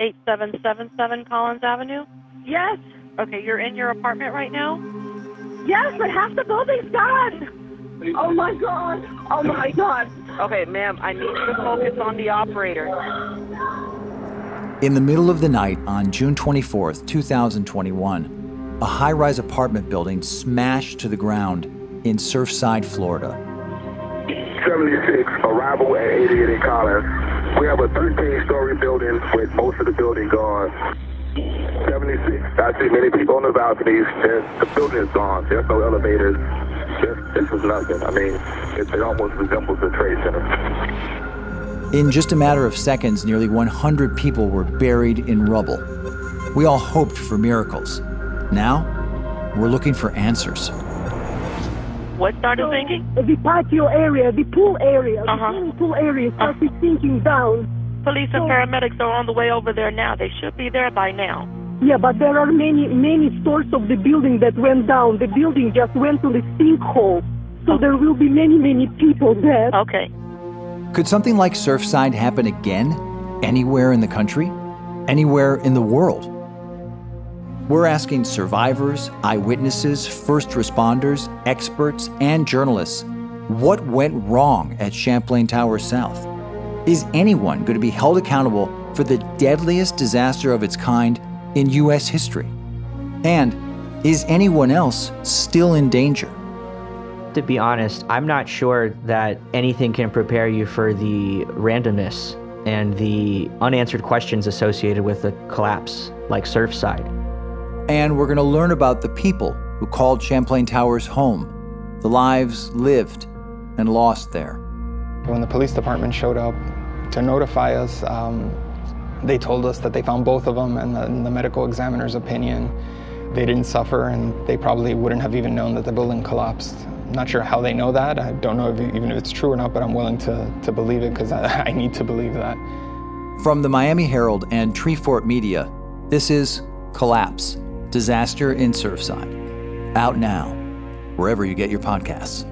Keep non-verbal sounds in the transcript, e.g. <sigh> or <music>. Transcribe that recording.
8777 Collins Avenue? Yes. Okay, you're in your apartment right now? Yes, but half the building's gone. Oh my god. Oh my god. Okay, ma'am, I need you to focus on the operator. In the middle of the night on June 24th, 2021, a high rise apartment building smashed to the ground in Surfside, Florida. 76, arrival at 88 in Collins. We have a 13 story building with most of the building gone. 76, I see many people on the balconies. There's, the building is gone. There's no elevators. This, is nothing. I mean, it, it almost resembles a trade center. In just a matter of seconds, nearly 100 people were buried in rubble. We all hoped for miracles. Now, we're looking for answers. What started sinking? The patio area, the pool area, Uh-huh. the swimming pool area started sinking down. Police and paramedics are on the way over there now. They should be there by now. Yeah, but there are many, many stores of the building that went down. The building just went to the sinkhole. So there will be many, many people dead. Okay. Could something like Surfside happen again? Anywhere in the country? Anywhere in the world? We're asking survivors, eyewitnesses, first responders, experts, and journalists what went wrong at Champlain Tower South? Is anyone going to be held accountable for the deadliest disaster of its kind in U.S. history? And is anyone else still in danger? To be honest, I'm not sure that anything can prepare you for the randomness and the unanswered questions associated with a collapse like Surfside. And we're going to learn about the people who called Champlain Towers home, the lives lived and lost there. When the police department showed up to notify us, um, they told us that they found both of them, and the, in the medical examiner's opinion, they didn't suffer, and they probably wouldn't have even known that the building collapsed. I'm not sure how they know that. I don't know if, even if it's true or not, but I'm willing to, to believe it because I, <laughs> I need to believe that. From the Miami Herald and Treefort Media, this is Collapse Disaster in Surfside. Out now, wherever you get your podcasts.